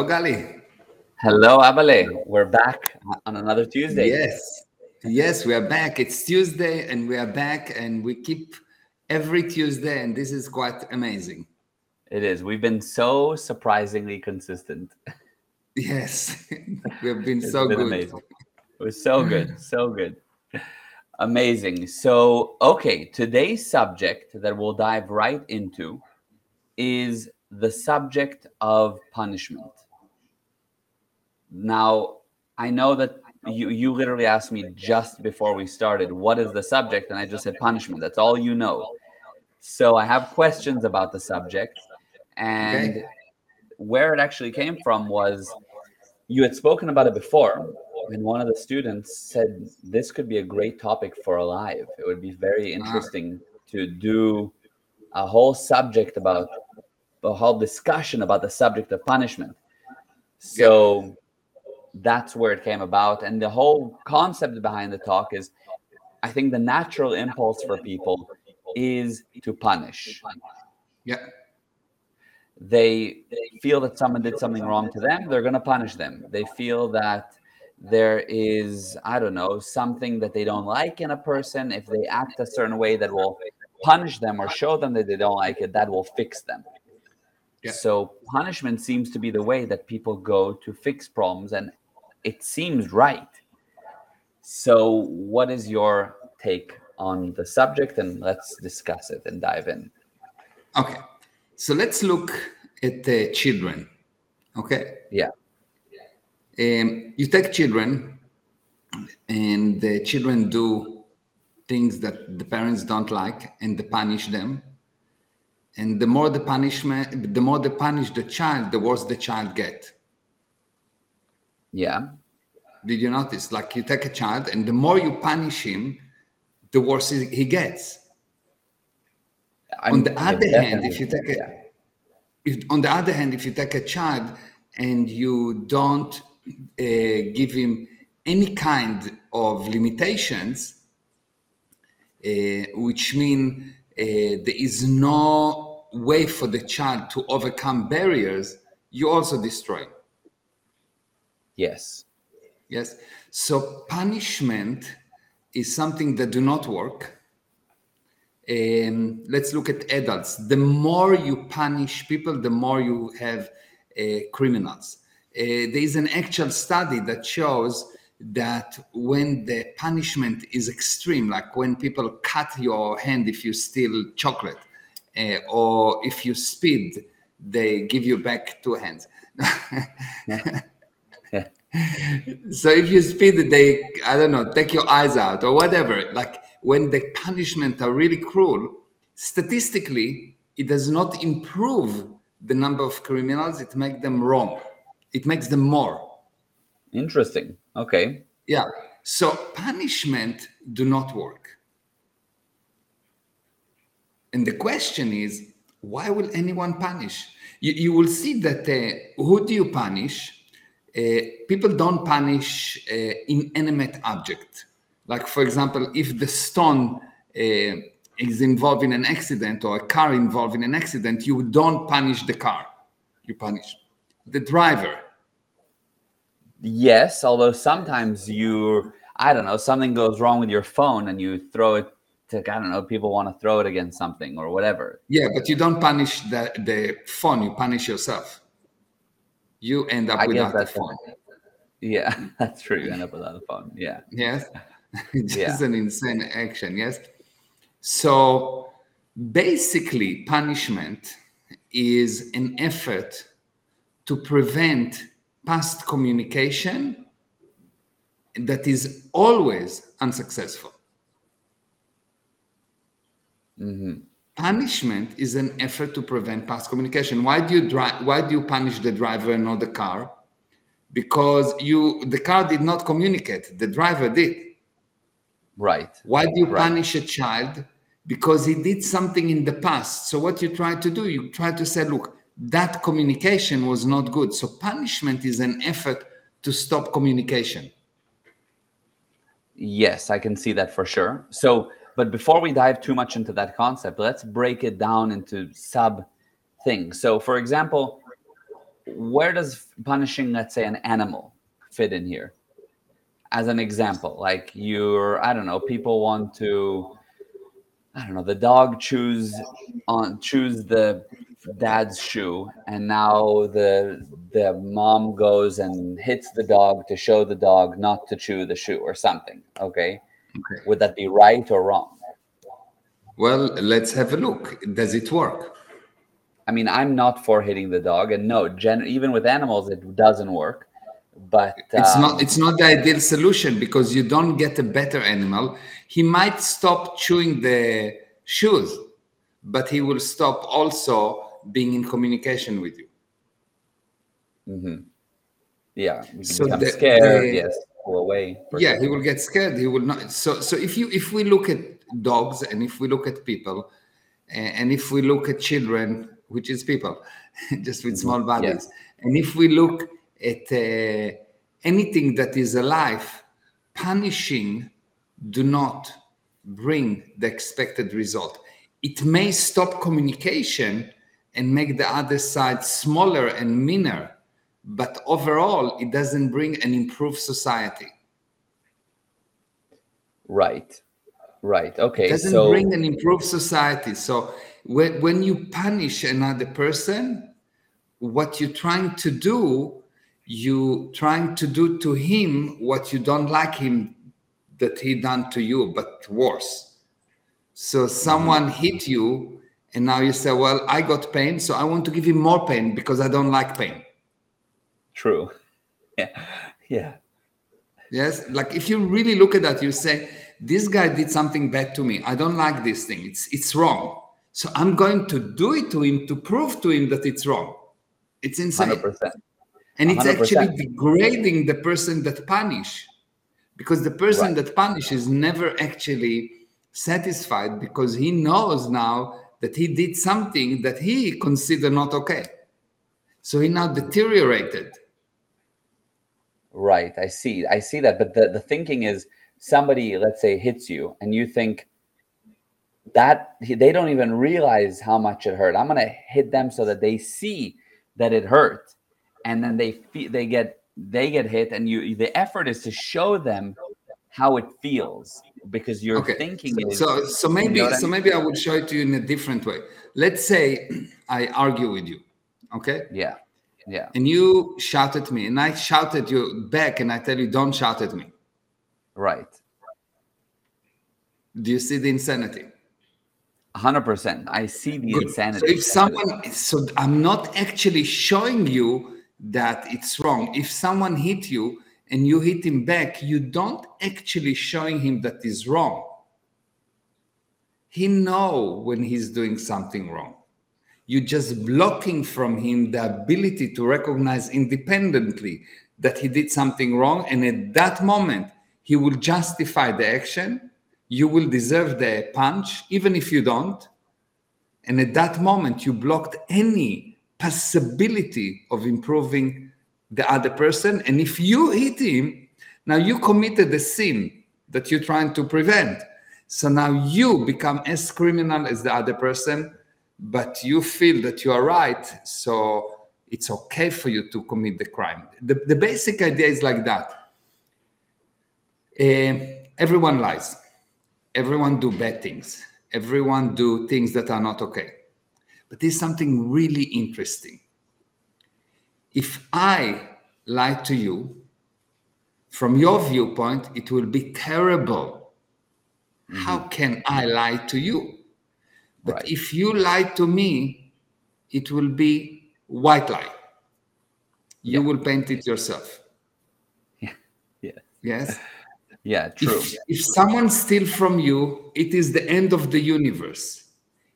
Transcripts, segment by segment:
Hello, Gali. Hello, Abale. We're back on another Tuesday. Yes. Yes, we are back. It's Tuesday and we are back and we keep every Tuesday, and this is quite amazing. It is. We've been so surprisingly consistent. Yes, we have been so been good. Amazing. It was so good. So good. Amazing. So, okay, today's subject that we'll dive right into is the subject of punishment. Now, I know that you you literally asked me just before we started what is the subject and I just said punishment. That's all you know. So I have questions about the subject and okay. where it actually came from was you had spoken about it before and one of the students said this could be a great topic for a live. It would be very ah. interesting to do a whole subject about a whole discussion about the subject of punishment. So that's where it came about. And the whole concept behind the talk is I think the natural impulse for people is to punish. Yeah. They feel that someone did something wrong to them, they're going to punish them. They feel that there is, I don't know, something that they don't like in a person. If they act a certain way that will punish them or show them that they don't like it, that will fix them. Yeah. So punishment seems to be the way that people go to fix problems, and it seems right. So, what is your take on the subject? And let's discuss it and dive in. Okay, so let's look at the children. Okay. Yeah. Um, you take children, and the children do things that the parents don't like, and they punish them and the more the punishment the more they punish the child the worse the child get yeah did you notice like you take a child and the more you punish him the worse he gets I'm, on the other hand if you take a yeah. if, on the other hand if you take a child and you don't uh, give him any kind of limitations uh, which mean uh, there is no way for the child to overcome barriers, you also destroy. Yes. Yes. So punishment is something that do not work. Um, let's look at adults. The more you punish people, the more you have uh, criminals. Uh, there is an actual study that shows that when the punishment is extreme, like when people cut your hand if you steal chocolate, uh, or if you speed, they give you back two hands. so if you speed, they I don't know, take your eyes out or whatever. Like when the punishment are really cruel, statistically, it does not improve the number of criminals. It makes them wrong. It makes them more. Interesting. Okay. Yeah. So punishment do not work. And the question is, why will anyone punish? You, you will see that uh, who do you punish? Uh, people don't punish uh, inanimate object. Like for example, if the stone uh, is involved in an accident or a car involved in an accident, you don't punish the car. You punish the driver yes although sometimes you i don't know something goes wrong with your phone and you throw it to i don't know people want to throw it against something or whatever yeah but you don't punish the the phone you punish yourself you end up I without the phone yeah that's true you end up without the phone yeah yes it's yeah. an insane action yes so basically punishment is an effort to prevent past communication that is always unsuccessful. Mm-hmm. Punishment is an effort to prevent past communication. Why do you drive? Why do you punish the driver and not the car? Because you the car did not communicate. The driver did. Right. Why do you right. punish a child? Because he did something in the past. So what you try to do, you try to say, look, that communication was not good. So punishment is an effort to stop communication. Yes, I can see that for sure. So, but before we dive too much into that concept, let's break it down into sub things. So, for example, where does punishing, let's say, an animal fit in here? As an example, like you're, I don't know, people want to, I don't know, the dog choose on choose the dad's shoe, and now the the mom goes and hits the dog to show the dog not to chew the shoe or something. Okay, okay. would that be right or wrong? Well, let's have a look. Does it work? I mean, I'm not for hitting the dog, and no, gen- even with animals, it doesn't work. But it's um, not it's not the ideal solution because you don't get a better animal. He might stop chewing the shoes, but he will stop also being in communication with you. Mm-hmm. Yeah, so the, scared. The, yes, away. Yeah, he will get scared. He will not. So, so if you if we look at dogs and if we look at people, and if we look at children which is people, just with mm-hmm. small bodies. Yeah. And if we look at uh, anything that is alive, punishing do not bring the expected result. It may stop communication and make the other side smaller and meaner, but overall, it doesn't bring an improved society. Right, right. Okay. It doesn't so... bring an improved society. So when, when you punish another person, what you're trying to do, you trying to do to him what you don't like him that he done to you, but worse. So someone mm-hmm. hit you, and now you say, "Well, I got pain, so I want to give him more pain because I don't like pain." True. Yeah. Yeah. Yes. Like if you really look at that, you say, "This guy did something bad to me. I don't like this thing. It's it's wrong." So I'm going to do it to him to prove to him that it's wrong. It's insane. 100%. And it's 100%. actually degrading the person that punish because the person right. that punish is never actually satisfied because he knows now that he did something that he considered not okay. So he now deteriorated. Right. I see. I see that. But the, the thinking is somebody, let's say, hits you and you think, that they don't even realize how much it hurt. I'm gonna hit them so that they see that it hurt, and then they feel they get they get hit, and you the effort is to show them how it feels because you're okay. thinking so, so, so maybe you know so maybe I would show it to you in a different way. Let's say I argue with you, okay? Yeah, yeah. And you shout at me, and I shout at you back, and I tell you, "Don't shout at me." Right. Do you see the insanity? Hundred percent. I see the Good. insanity. So if someone, so I'm not actually showing you that it's wrong. If someone hit you and you hit him back, you don't actually showing him that is wrong. He know when he's doing something wrong. You're just blocking from him the ability to recognize independently that he did something wrong, and at that moment he will justify the action you will deserve the punch, even if you don't. And at that moment, you blocked any possibility of improving the other person. And if you hit him, now you committed a sin that you're trying to prevent. So now you become as criminal as the other person, but you feel that you are right. So it's okay for you to commit the crime. The, the basic idea is like that. Uh, everyone lies everyone do bad things everyone do things that are not okay but there's something really interesting if i lie to you from your viewpoint it will be terrible mm-hmm. how can i lie to you but right. if you lie to me it will be white lie you will paint it yourself yeah. yeah. yes yeah, true. If, if someone steals from you, it is the end of the universe.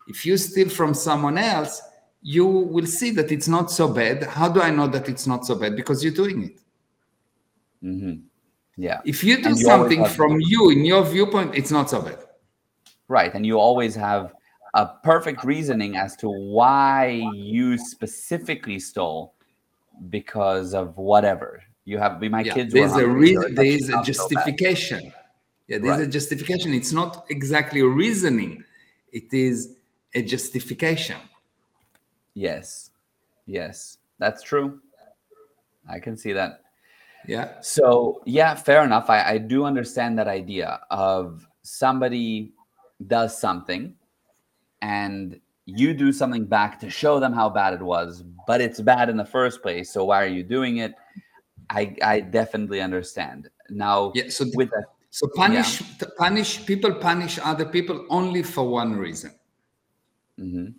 If you steal from someone else, you will see that it's not so bad. How do I know that it's not so bad? Because you're doing it. Mm-hmm. Yeah. If you do you something from you in your viewpoint, it's not so bad. Right. And you always have a perfect reasoning as to why you specifically stole because of whatever. You have be my yeah, kids there's a reason there is a justification. Yeah there's right. a justification. It's not exactly a reasoning. It is a justification. Yes. Yes. That's true. I can see that. Yeah. So yeah, fair enough. I, I do understand that idea of somebody does something and you do something back to show them how bad it was, but it's bad in the first place. So why are you doing it? I I definitely understand. Now yeah, so with that, so punish yeah. punish people punish other people only for one reason. Mm-hmm.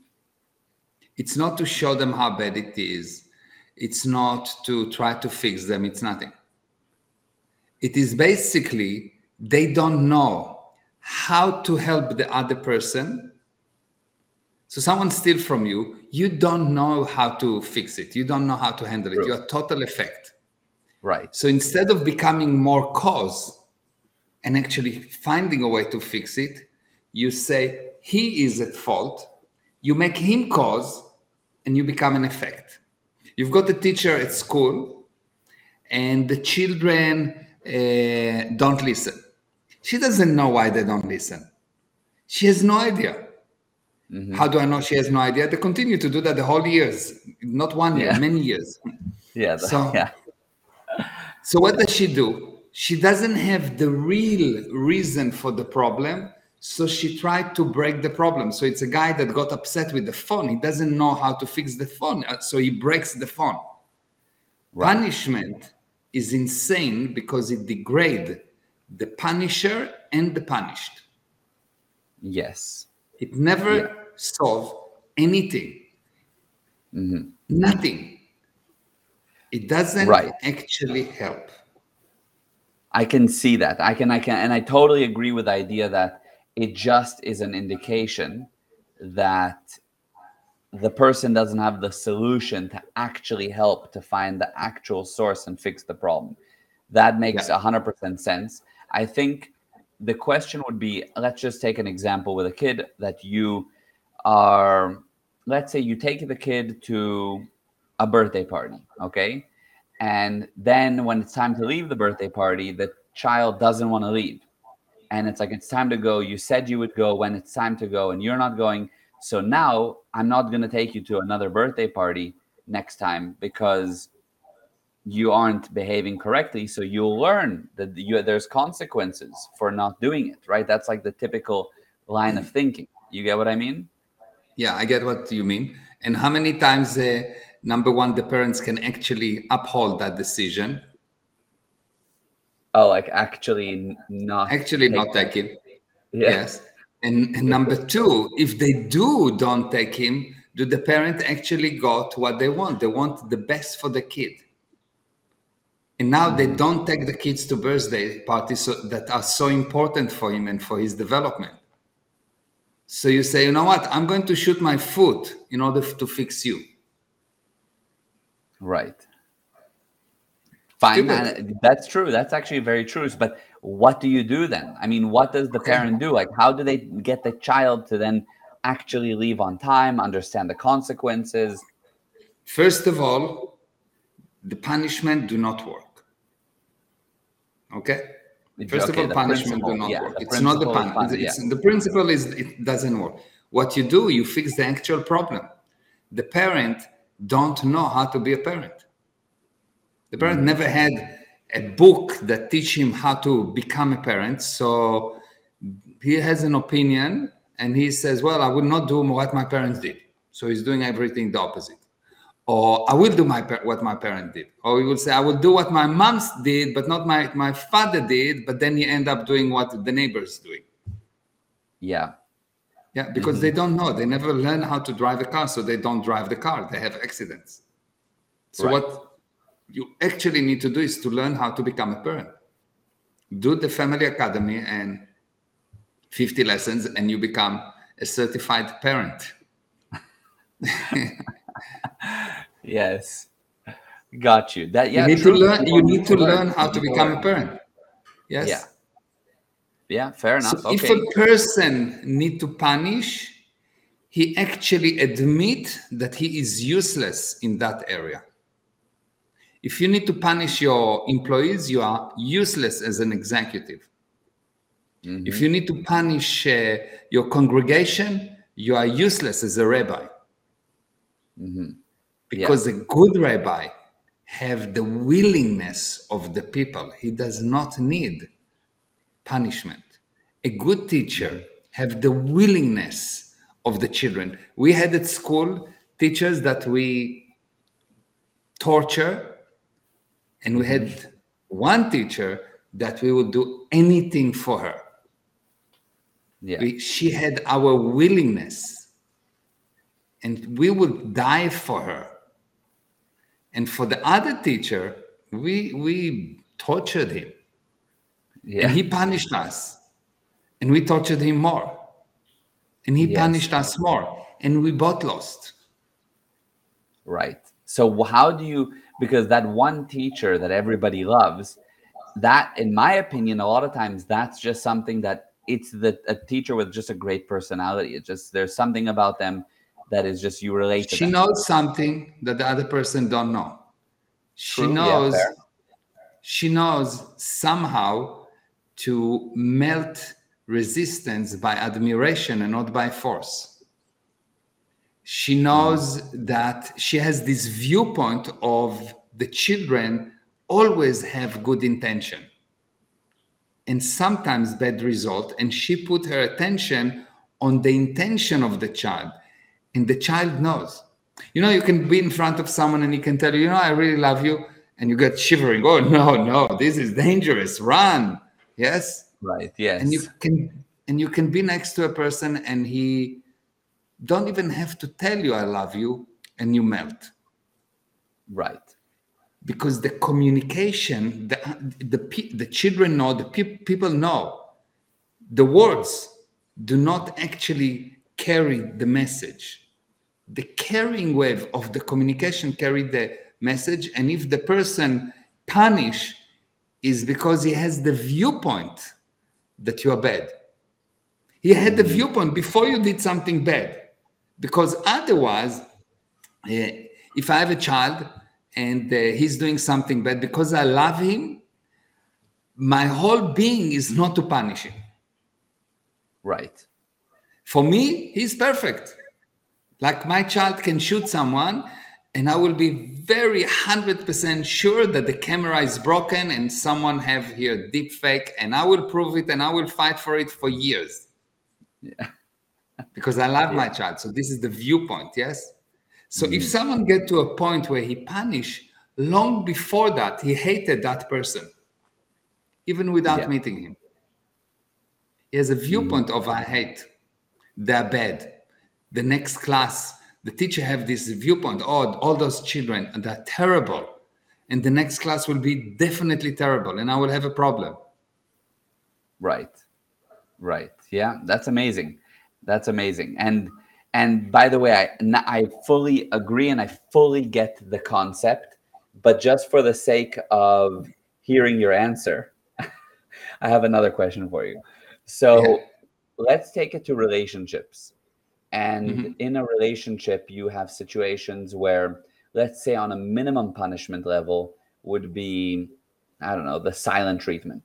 It's not to show them how bad it is. It's not to try to fix them. It's nothing. It is basically they don't know how to help the other person. So someone steals from you, you don't know how to fix it. You don't know how to handle it. You're total effect. Right. So instead of becoming more cause and actually finding a way to fix it, you say he is at fault. You make him cause and you become an effect. You've got a teacher at school and the children uh, don't listen. She doesn't know why they don't listen. She has no idea. Mm-hmm. How do I know she has no idea? They continue to do that the whole years, not one year, yeah. many years. Yeah. so, yeah. so what does she do? She doesn't have the real reason for the problem. So she tried to break the problem. So it's a guy that got upset with the phone. He doesn't know how to fix the phone. Uh, so he breaks the phone. Right. Punishment is insane because it degrades the punisher and the punished. Yes. It never yeah. solves anything. Mm-hmm. Nothing. It doesn't right. actually help. I can see that. I can, I can, and I totally agree with the idea that it just is an indication that the person doesn't have the solution to actually help to find the actual source and fix the problem. That makes yeah. 100% sense. I think the question would be let's just take an example with a kid that you are, let's say you take the kid to a birthday party, okay? And then when it's time to leave the birthday party, the child doesn't want to leave. And it's like, it's time to go. You said you would go when it's time to go, and you're not going so now I'm not going to take you to another birthday party next time because you aren't behaving correctly. So you'll learn that you, there's consequences for not doing it, right? That's like the typical line of thinking. You get what I mean? Yeah, I get what you mean. And how many times, uh, number one, the parents can actually uphold that decision? Oh, like actually not actually not take it. Yeah. Yes. And, and number two, if they do don't take him, do the parent actually got what they want? They want the best for the kid. And now they mm. don't take the kids to birthday parties so, that are so important for him and for his development. So you say, you know what? I'm going to shoot my foot in order to fix you. Right. Fine. That's true. That's actually very true. But what do you do then? I mean, what does the parent do? Like, how do they get the child to then actually leave on time, understand the consequences? First of all, the punishment do not work. Okay. First okay, of all, punishment do not yeah, work. It's not the punishment. Yeah. The principle is it doesn't work. What you do, you fix the actual problem. The parent don't know how to be a parent. The parent mm-hmm. never had a book that teach him how to become a parent. So he has an opinion and he says, well, I will not do what my parents did. So he's doing everything the opposite. Or I will do my what my parent did. Or you will say, I will do what my mom's did, but not my, my father did. But then you end up doing what the neighbor's doing. Yeah. Yeah, because mm-hmm. they don't know. They never learn how to drive a car, so they don't drive the car. They have accidents. So right. what you actually need to do is to learn how to become a parent. Do the family academy and 50 lessons, and you become a certified parent. yes, got you. That yeah. You need to learn. You need to learn how to become a parent. Yes. Yeah. Yeah. Fair enough. So okay. If a person need to punish, he actually admit that he is useless in that area. If you need to punish your employees, you are useless as an executive. Mm-hmm. If you need to punish uh, your congregation, you are useless as a rabbi. Mm-hmm. Because yeah. a good rabbi have the willingness of the people. He does not need punishment. A good teacher have the willingness of the children. We had at school teachers that we torture, and we had one teacher that we would do anything for her. Yeah. We, she had our willingness, and we would die for her. And for the other teacher, we we tortured him. Yeah. And he punished us. And we tortured him more. And he yes. punished us more. And we both lost. Right. So how do you because that one teacher that everybody loves, that in my opinion, a lot of times that's just something that it's the a teacher with just a great personality. It's just there's something about them that is just you relate. She knows something that the other person don't know. She True, knows yeah, she knows somehow to melt resistance by admiration and not by force. She knows that she has this viewpoint of the children always have good intention and sometimes bad result and she put her attention on the intention of the child and the child knows. You know you can be in front of someone and he can tell you you know i really love you and you get shivering. Oh no no this is dangerous. Run. Yes? Right yes. And you can and you can be next to a person and he don't even have to tell you i love you and you melt. Right. Because the communication the the, the children know the pe- people know. The words do not actually carry the message the carrying wave of the communication carried the message and if the person punish is because he has the viewpoint that you are bad. He had the viewpoint before you did something bad. Because otherwise, uh, if I have a child and uh, he's doing something bad, because I love him, my whole being is not to punish him. Right. For me, he's perfect. Like my child can shoot someone and I will be very 100% sure that the camera is broken and someone have here deep fake and I will prove it and I will fight for it for years. Yeah. because I love yeah. my child. So this is the viewpoint, yes? So mm if someone get to a point where he punish long before that, he hated that person, even without yeah. meeting him. He has a viewpoint mm of I hate, they're bad. The next class the teacher have this viewpoint oh all those children they're terrible. And the next class will be definitely terrible and i will have a problem. Right. Right. Yeah that's amazing. That's amazing. And and by the way i i fully agree and i fully get the concept but just for the sake of hearing your answer i have another question for you. So yeah. let's take it to relationships and mm-hmm. in a relationship, you have situations where, let's say, on a minimum punishment level, would be, I don't know, the silent treatment.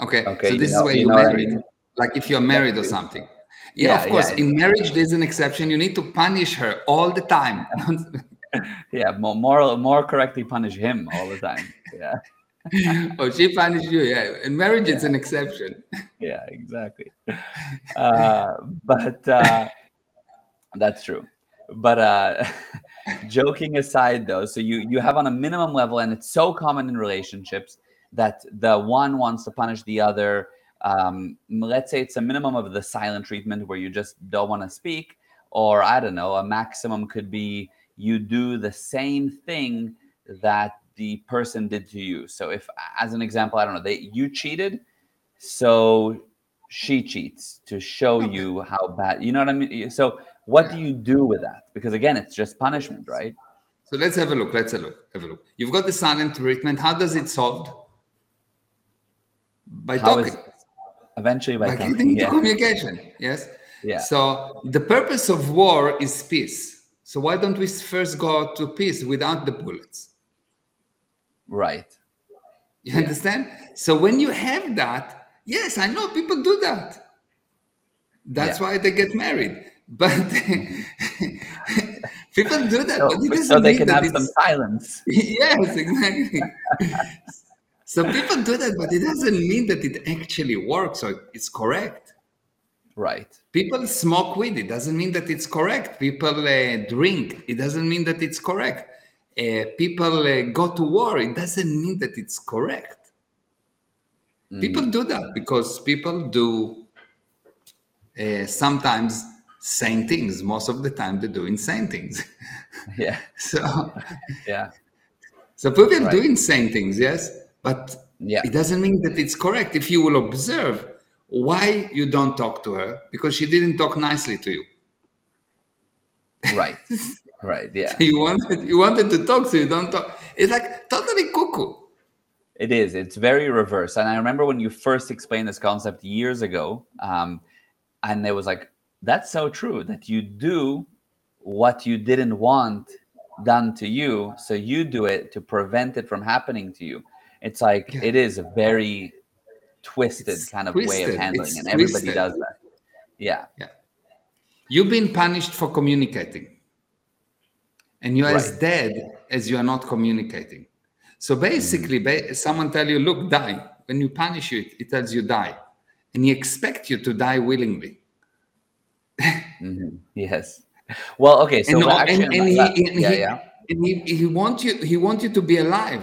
Okay. Okay. So this you know, is where you, are married. I mean? Like if you're married or something. Yeah, yeah of course. Yeah. In marriage, there's an exception. You need to punish her all the time. yeah, more, more, more correctly, punish him all the time. Yeah. oh, she punished you. Yeah, in marriage, yeah. it's an exception. yeah, exactly. Uh, but uh, that's true. But uh, joking aside, though, so you you have on a minimum level, and it's so common in relationships that the one wants to punish the other. Um, let's say it's a minimum of the silent treatment where you just don't want to speak, or I don't know, a maximum could be you do the same thing that the person did to you. So if, as an example, I don't know, they you cheated, so she cheats to show oh, you how bad. You know what I mean? So what do you do with that? Because again, it's just punishment, right? So let's have a look. Let's have a look. Have a look. You've got the silent treatment. How does it solved? By how talking. eventually by, by talking, yeah. communication. Yes. Yeah. So the purpose of war is peace. So why don't we first go to peace without the bullets? Right. You understand? So when you have that, yes, I know people do that. That's yeah. why they get married. But People do that, so, but it so they mean can that have it's- some silence. yes, exactly. so people do that, but it doesn't mean that it actually works or it's correct. Right. People smoke weed. It doesn't mean that it's correct. People uh, drink. It doesn't mean that it's correct. Uh, people uh, go to war. It doesn't mean that it's correct. People do that because people do uh, sometimes sane things. Most of the time, they do insane things. Yeah. so, Yeah. so people Right. do insane things, yes, but Yeah. it doesn't mean that it's correct. If you will observe why you don't talk to her, because she didn't talk nicely to you. Right. right. Yeah. You wanted you wanted to talk, so you don't talk. It's like totally cuckoo. It is. It's very reverse. And I remember when you first explained this concept years ago, um, and it was like, that's so true that you do what you didn't want done to you. So you do it to prevent it from happening to you. It's like, it is a very twisted It's kind of way of handling, It's and everybody twisted. does that. Yeah. Yeah. You've been punished for communicating. And you're as dead as you are not communicating. So basically, ba- someone tell you, look, die. When you punish you, it, it tells you die. And he expect you to die willingly. Mhm. Yes. Well, okay. So and, actually, and, and he, that- and yeah, he, yeah. and he, he want you he want you to be alive.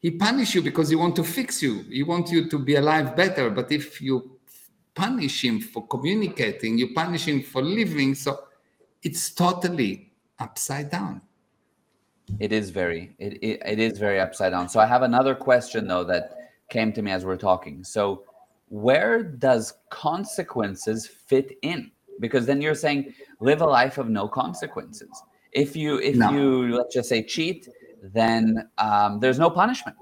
He punish you because he want to fix you. He want you to be alive better. But if you punish him for communicating, you punish him for living. So it's totally upside down. It is very it, it, it is very upside down. So I have another question though that came to me as we're talking. So where does consequences fit in? Because then you're saying live a life of no consequences. If you if No. you let's just say cheat, then um, there's no punishment.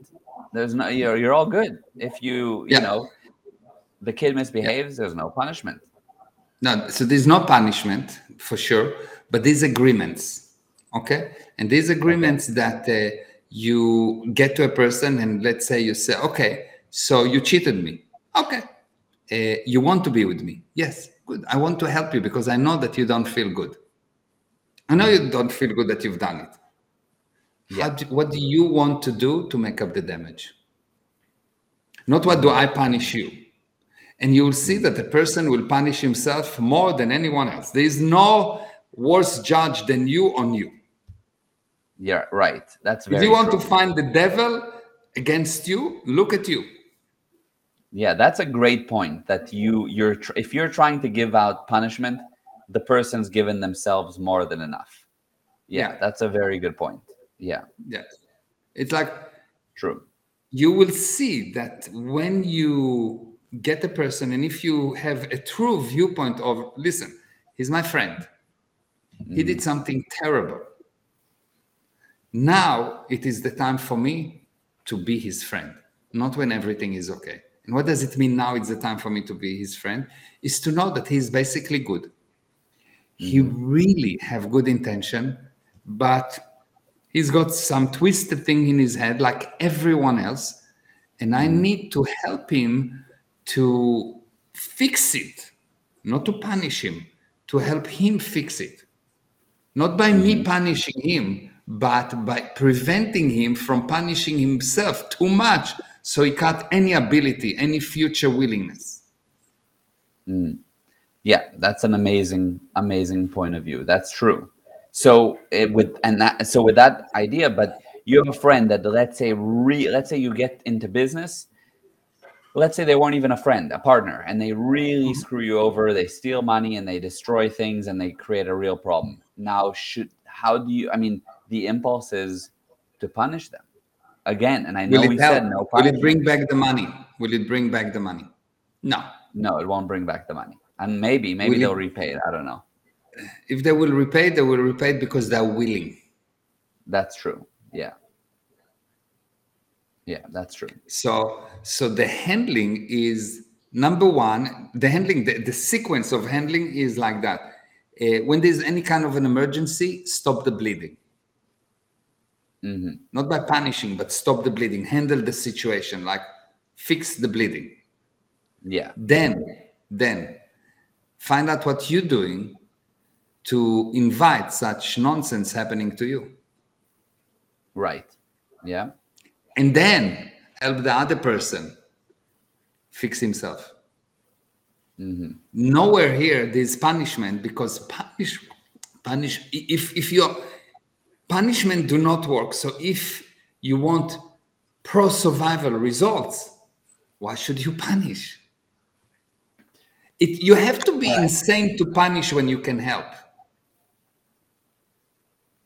There's no you're you're all good. If you you Yeah. know the kid misbehaves, there's no punishment. No, so there's no punishment for sure, but these agreements, okay? And these agreements that uh, you get to a person, and let's say you say, okay, so you cheated me. Okay. Uh, you want to be with me? Yes, good. I want to help you because I know that you don't feel good. I know you don't feel good that you've done it. Yeah. Do, what do you want to do to make up the damage? Not what do I punish you? and you will see that the person will punish himself more than anyone else. There is no worse judge than you on you. Yeah, right. That's If you want true. to find the devil against you, look at you. Yeah, that's a great point. That you you're tr- if you're trying to give out punishment, the person's given themselves more than enough. Yeah, Yeah. that's a very good point. Yeah, Yes. It's like true. you will see that when you get a person, and if you have a true viewpoint of, listen, he's my friend, he did mm. something terrible. Now it is the time for me to be his friend, not when everything is okay. And what does it mean now it's the time for me to be his friend? Is to know that he's basically good. He mm-hmm. really have good intention, but he's got some twisted thing in his head like everyone else. And I mm. need to help him to fix it, not to punish him, to help him fix it. Not by me mm-hmm. punishing him, but by preventing him from punishing himself too much so he cut any ability, any future willingness. Mm. Yeah, that's an amazing, amazing point of view. That's true. So it, with and that so with that idea, but you have a friend that let's say re, let's say you get into business. Let's say they weren't even a friend, a partner, and they really mm-hmm. screw you over. They steal money and they destroy things and they create a real problem. Now, should how do you? I mean, the impulse is to punish them again. And I know we help? said no Will it bring back the money? Will it bring back the money? No. no, it won't bring back the money. And maybe, maybe Will they'll repay it. I don't know. If they will repay, they will repay it because they're willing. That's true. Yeah. Yeah, that's true. So, so the handling is number one. The handling, the, the sequence of handling is like that. Uh, when there's any kind of an emergency, stop the bleeding. hmm Not by punishing, but stop the bleeding. Handle the situation, like fix the bleeding. Yeah. Then, then find out what you're doing to invite such nonsense happening to you. Right. Yeah. And then help the other person fix himself. Mm-hmm. Nowhere here there's punishment because punish, punish. If if your punishment do not work, so if you want pro survival results, why should you punish? It, you have to be insane to punish when you can help.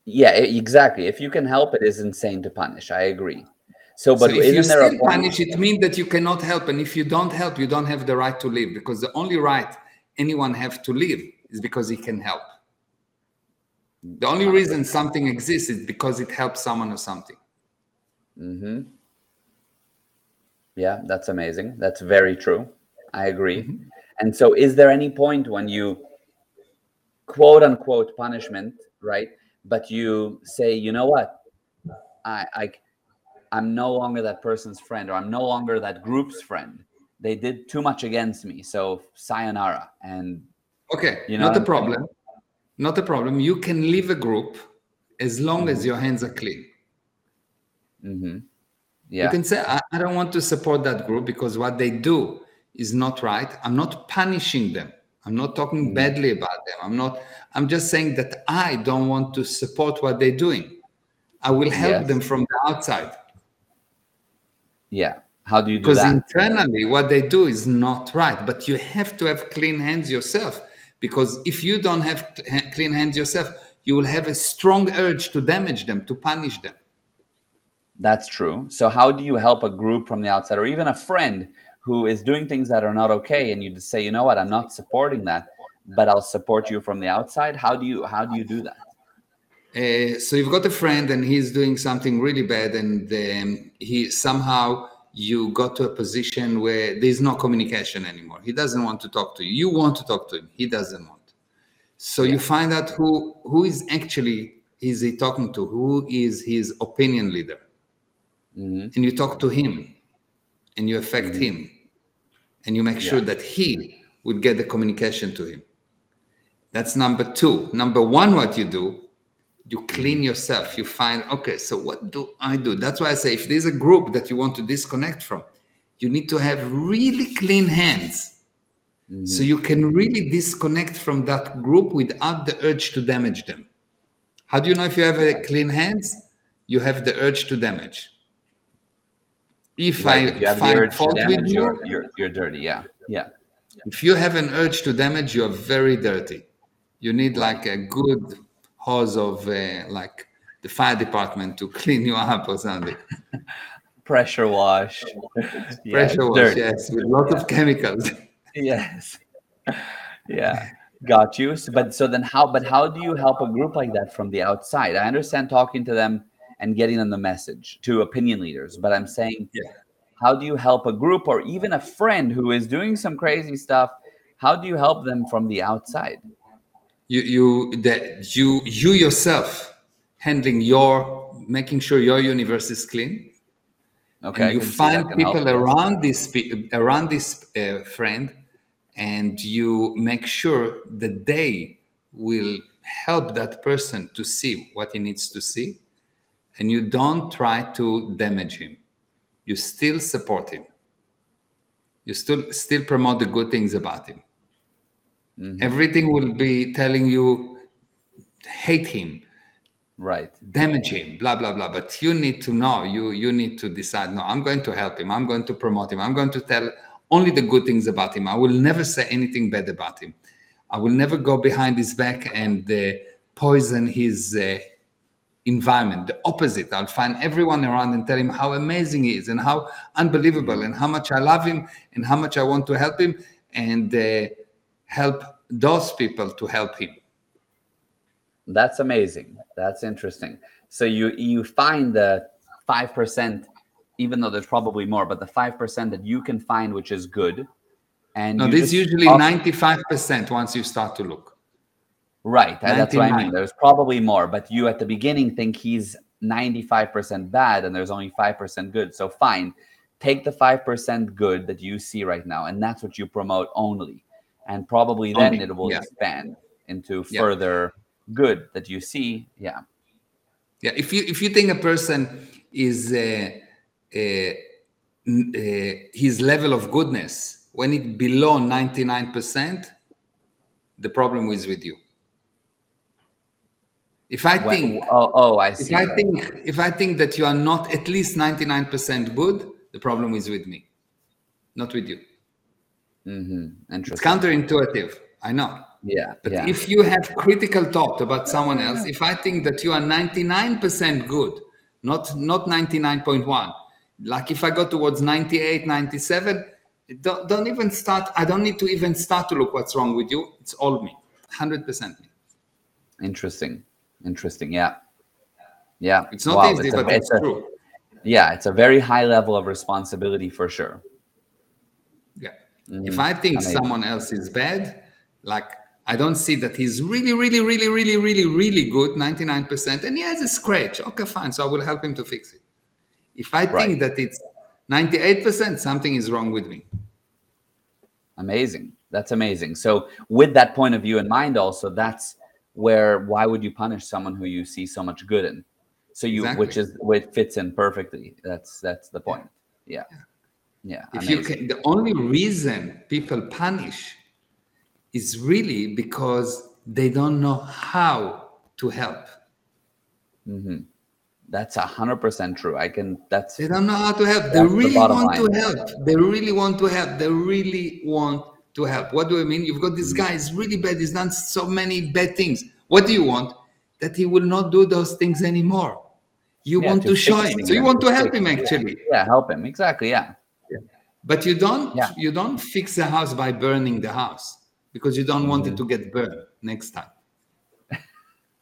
Yeah, exactly. If you can help, it is insane to punish. I agree. So, but so if you still punish, it means that you cannot help, and if you don't help, you don't have the right to live. Because the only right anyone have to live is because he can help. The only reason something exists is because it helps someone or something. Hmm. Yeah, that's amazing. That's very true. I agree. Mm-hmm. And so, is there any point when you quote unquote punishment, right? But you say, you know what, I, I, I'm no longer that person's friend, or I'm no longer that group's friend. They did too much against me, so sayonara. And okay, you know, not a problem. Not a problem. You can leave a group as long mm-hmm. as your hands are clean. Mm-hmm. Yeah. You can say, I, I don't want to support that group because what they do is not right. I'm not punishing them. I'm not talking mm-hmm. badly about them. I'm not, I'm just saying that I don't want to support what they're doing. I will help yes. them from the outside. Yeah. How do you do because that? Because internally, what they do is not right. But you have to have clean hands yourself. Because if you don't have clean hands yourself, you will have a strong urge to damage them, to punish them. That's true. So, how do you help a group from the outside or even a friend who is doing things that are not okay and you just say, you know what, I'm not supporting that, but I'll support you from the outside? How do you how do you do that? Uh, so you've got a friend and he's doing something really bad and um, he somehow you got to a position where there's no communication anymore. He doesn't want to talk to you. You want to talk to him. He doesn't want. So yeah. you find out who who is actually is he talking to? Who is his opinion leader? Mm-hmm. and you talk to him and you affect mm-hmm. him. And you make sure that he would get the communication to him. That's number two. Number one what you do you clean yourself you find okay so what do i do? That's why i say if there's a group that you want to disconnect from you need to have really clean hands. Mm-hmm. so you can really disconnect from that group without the urge to damage them. How do you know if you have a clean hands? You have the urge to damage. If i if find fault damage, with you you're, you're, you're dirty yeah yeah. if you have an urge to damage you're very dirty. You need like a good hose of uh, like the fire department to clean you up or something. Pressure wash. Pressure yeah, wash, dirt. yes, with lots yeah. of chemicals. yes. Yeah. Got you. So, but so then how but how do you help a group like that from the outside? I understand talking to them and getting them the message to opinion leaders, but I'm saying yeah. how do you help a group or even a friend who is doing some crazy stuff? How do you help them from the outside? You you that you you yourself handling your making sure your universe is clean. Okay you find people around this around this uh, friend and you make sure that they will help that person to see what he needs to see and you don't try to damage him. You still support him. You still still promote the good things about him Mm-hmm. Everything will be telling you hate him, right? Damage him, blah blah blah. But you need to know. You you need to decide. No, I'm going to help him. I'm going to promote him. I'm going to tell only the good things about him. I will never say anything bad about him. I will never go behind his back and uh, poison his uh, environment. The opposite. I'll find everyone around and tell him how amazing he is and how unbelievable and how much I love him and how much I want to help him. And uh, help those people to help him. That's amazing. That's interesting. So you you find the 5% even though there's probably more but the 5% that you can find which is good and no this usually 95% once you start to look. Right 99. that's what i mean. there's probably more but you at the beginning think he's 95% bad and there's only 5% good. So fine take the 5% good that you see right now and that's what you promote only and probably then Only, it will yeah. expand. into further good that you see. Yeah. Yeah. If you if you think a person is uh, uh, uh, his level of goodness when it below 99%, the problem is with you. If I think, oh, oh, I see. If I think, if I think that you are not at least 99% good, the problem is with me, not with you. Mm-hmm. It's counterintuitive. I know. Yeah. But yeah. if you have critical thought about someone else, if I think that you are 99% good, not not 99.1, like if I go towards 98, 97, don't, don't even start. I don't need to even start to look what's wrong with you. It's all me, 100% me. Interesting. Interesting. Yeah. Yeah. It's not wow. easy, it's but a, it's, it's true. Yeah. It's a very high level of responsibility for sure. Yeah. Mm-hmm. If I think Amazing. someone else is bad, like I don't see that he's really, really, really, really, really, really good, 99%, and he has a scratch. Okay, fine. So I will help him to fix it. If I right. think that it's 98%, something is wrong with me. Amazing. That's amazing. So, with that point of view in mind, also, that's where why would you punish someone who you see so much good in? So you, exactly. which is which fits in perfectly. That's that's the point. Yeah, yeah. Yeah. If you can, the only reason people punish is really because they don't know how to help. Mm-hmm. That's a hundred percent true. I can. That's they don't know how to help. They really the want line. to help. They really want to help. They really want to help. What do I mean? You've got this mm-hmm. guy. He's really bad. He's done so many bad things. What do you want? That he will not do those things anymore. You yeah, want to, to show him. So you want to help him actually. Yeah, help him exactly. Yeah. But you don't. Yeah. You don't fix the house by burning the house because you don't want it mm-hmm. to get burned next time.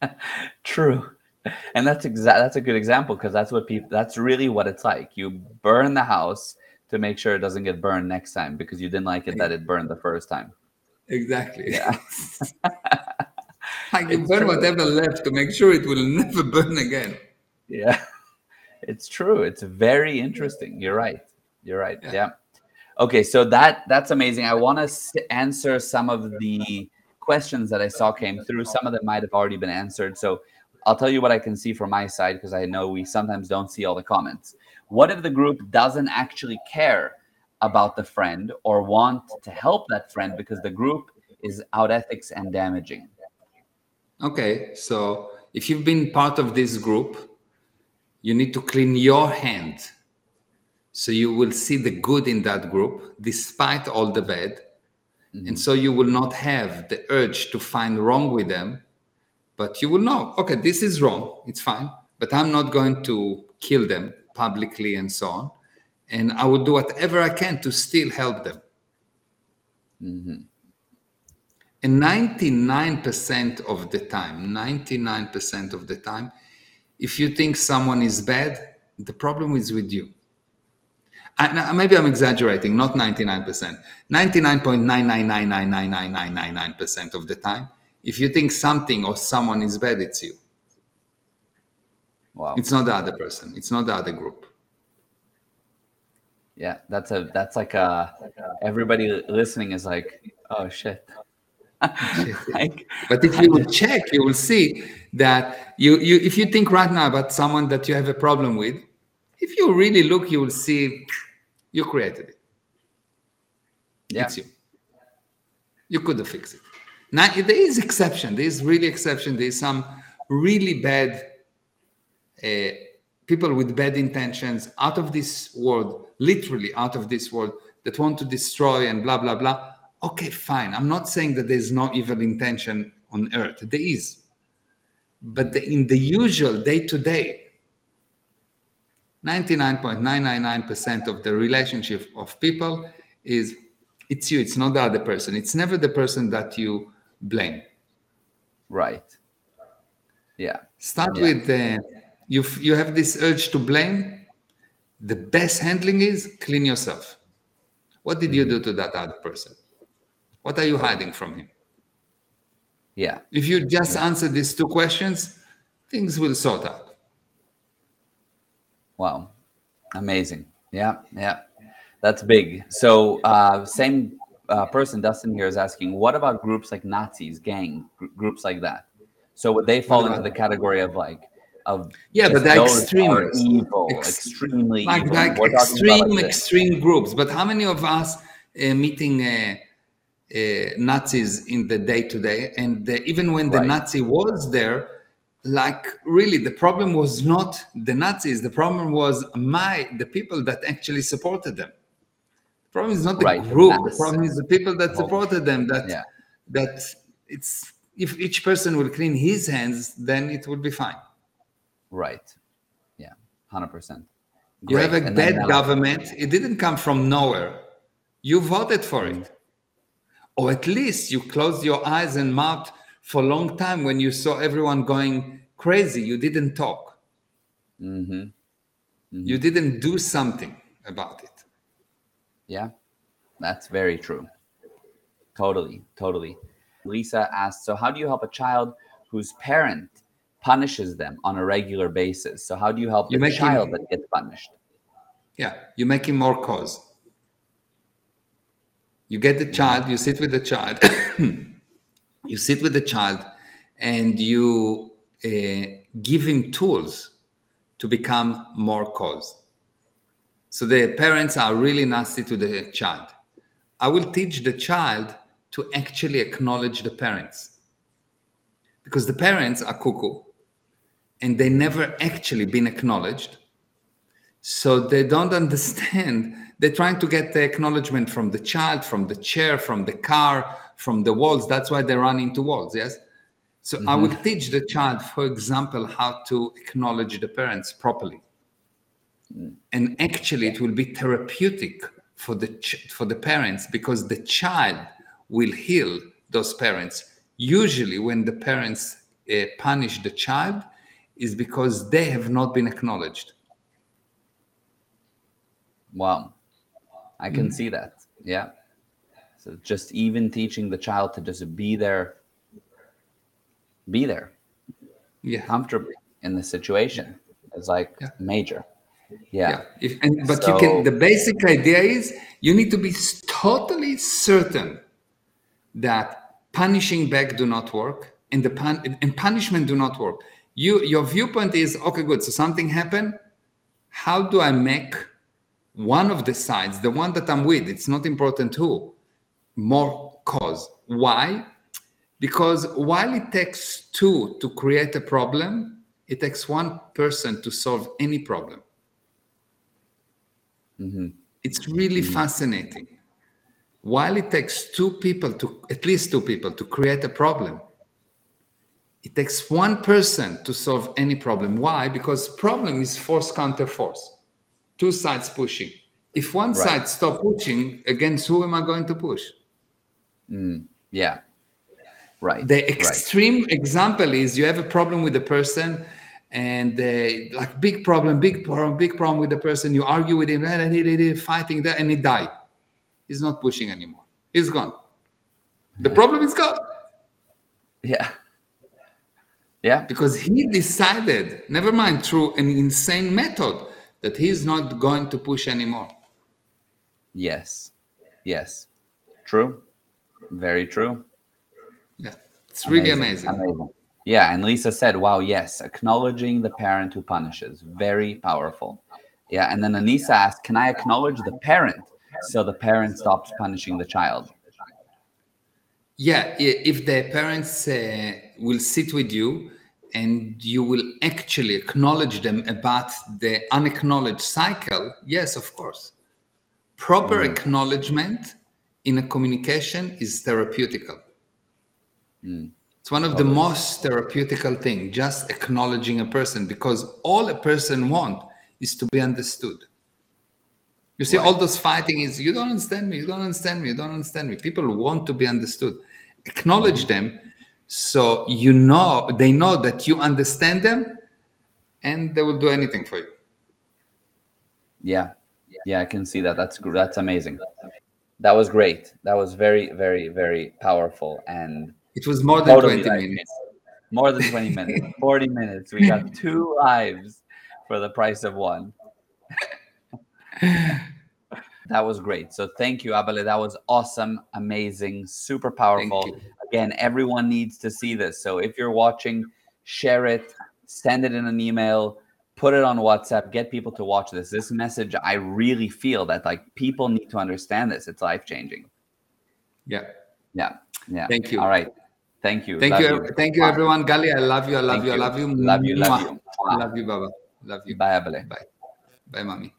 True and that's exact that's a good example because that's what people that's really what it's like you burn the house to make sure it doesn't get burned next time because you didn't like it that it burned the first time exactly yeah I can burn true. whatever left to make sure it will never burn again yeah it's true it's very interesting you're right you're right yeah, yeah. Okay so that that's amazing i want to answer some of the questions that i saw came through some of them might have already been answered so I'll tell you what I can see from my side because I know we sometimes don't see all the comments. What if the group doesn't actually care about the friend or want to help that friend because the group is out ethics and damaging? Okay, so if you've been part of this group, you need to clean your hand so you will see the good in that group despite all the bad. Mm-hmm. And so you will not have the urge to find wrong with them but you will know okay this is wrong it's fine but i'm not going to kill them publicly and so on and i will do whatever i can to still help them mm-hmm. and 99% of the time 99% of the time if you think someone is bad the problem is with you I, maybe i'm exaggerating not 99% 99.999999999% of the time if you think something or someone is bad, it's you. Wow. It's not the other person. It's not the other group. Yeah, that's a that's like a everybody listening is like, oh shit. like, but if you will check, you will see that you you if you think right now about someone that you have a problem with, if you really look, you will see you created it. Yeah. It's you. You could have fixed it. Now there is exception. There is really exception. There is some really bad uh, people with bad intentions out of this world, literally out of this world, that want to destroy and blah blah blah. Okay, fine. I'm not saying that there's no evil intention on earth. There is, but the, in the usual day to day, 99.999% of the relationship of people is it's you. It's not the other person. It's never the person that you blame. Right. Yeah. Start yeah. with the you you have this urge to blame. The best handling is clean yourself. What did you mm-hmm. do to that other person? What are you hiding from him? Yeah. If you just yeah. answer these two questions, things will sort out. Wow. Amazing. Yeah. Yeah. That's big. So, uh, same uh, person Dustin here is asking, what about groups like Nazis, gang gr- groups like that? So would they fall into the category of like of yeah, but they're extremists, evil, Ex- extremely like, evil. like extreme like extreme groups. But how many of us uh, meeting uh, uh, Nazis in the day to day, and even when the right. Nazi was there, like really the problem was not the Nazis. The problem was my the people that actually supported them problem is not the right. group. The problem is the people that supported them. That yeah. that it's if each person will clean his hands, then it will be fine. Right. Yeah. Hundred percent. You have a and bad government. It didn't come from nowhere. You voted for it, mm. or at least you closed your eyes and mouth for a long time when you saw everyone going crazy. You didn't talk. Mm-hmm. Mm-hmm. You didn't do something about it. Yeah, that's very true. Totally, totally. Lisa asked, so how do you help a child whose parent punishes them on a regular basis? So how do you help you the child him, that gets punished? Yeah, you make him more cause. You get the child, you sit with the child, you sit with the child, and you uh, give him tools to become more cause. So the parents are really nasty to the child. I will teach the child to actually acknowledge the parents. Because the parents are cuckoo and they never actually been acknowledged. So they don't understand. They're trying to get the acknowledgement from the child, from the chair, from the car, from the walls. That's why they run into walls, yes? So mm-hmm. I will teach the child, for example, how to acknowledge the parents properly and actually it will be therapeutic for the ch- for the parents because the child will heal those parents usually when the parents uh, punish the child is because they have not been acknowledged wow i can mm. see that yeah so just even teaching the child to just be there be there yeah. comfortably in the situation is like yeah. major. Yeah, yeah. If, and, but so, you can the basic idea is you need to be totally certain that punishing back do not work and the pun and punishment do not work. You your viewpoint is okay good so something happened. How do i make one of the sides the one that i'm with it's not important who more cause why because while it takes two to create a problem it takes one person to solve any problem Mm-hmm. It's really mm-hmm. fascinating. While it takes two people to, at least two people, to create a problem, it takes one person to solve any problem. Why? Because problem is force counter force, two sides pushing. If one right. side stop pushing, against who am I going to push? Mm, yeah, right. The extreme right. example is you have a problem with a person and uh, like big problem, big problem, big problem with the person. You argue with him, and he, fighting there, and he died. He's not pushing anymore. He's gone. The problem is gone. Yeah. Yeah. Because he decided, never mind through an insane method, that he's not going to push anymore. Yes. Yes. True. Very true. Yeah. It's really amazing. amazing. amazing. Yeah, and Lisa said, "Wow, yes, acknowledging the parent who punishes, very powerful." Yeah, and then Anisa asked, "Can I acknowledge the parent so the parent stops punishing the child?" Yeah, if the parents uh, will sit with you and you will actually acknowledge them about the unacknowledged cycle, yes, of course. Proper mm. acknowledgement in a communication is therapeutical. Mm. It's one of the most therapeutical thing, just acknowledging a person, because all a person want is to be understood. You see, right. all those fighting is you don't understand me, you don't understand me, you don't understand me. People want to be understood. Acknowledge them so you know they know that you understand them and they will do anything for you. Yeah. Yeah, I can see that. That's that's amazing. That was great. That was very, very, very powerful and it was more than totally 20 minutes. More than 20 minutes. 40 minutes. We got two lives for the price of one. That was great. So thank you, Abale. That was awesome, amazing, super powerful. Again, everyone needs to see this. So if you're watching, share it, send it in an email, put it on WhatsApp, get people to watch this. This message, I really feel that like people need to understand this. It's life changing. Yeah. Yeah. Yeah. Thank you. All right. Thank you. Thank love you. you. Thank you, everyone. Gali, I love you. I love Thank you. I love you. Love you. Love you. Love you, Baba. Love you. Bye, Abele. Bye. Bye, mommy.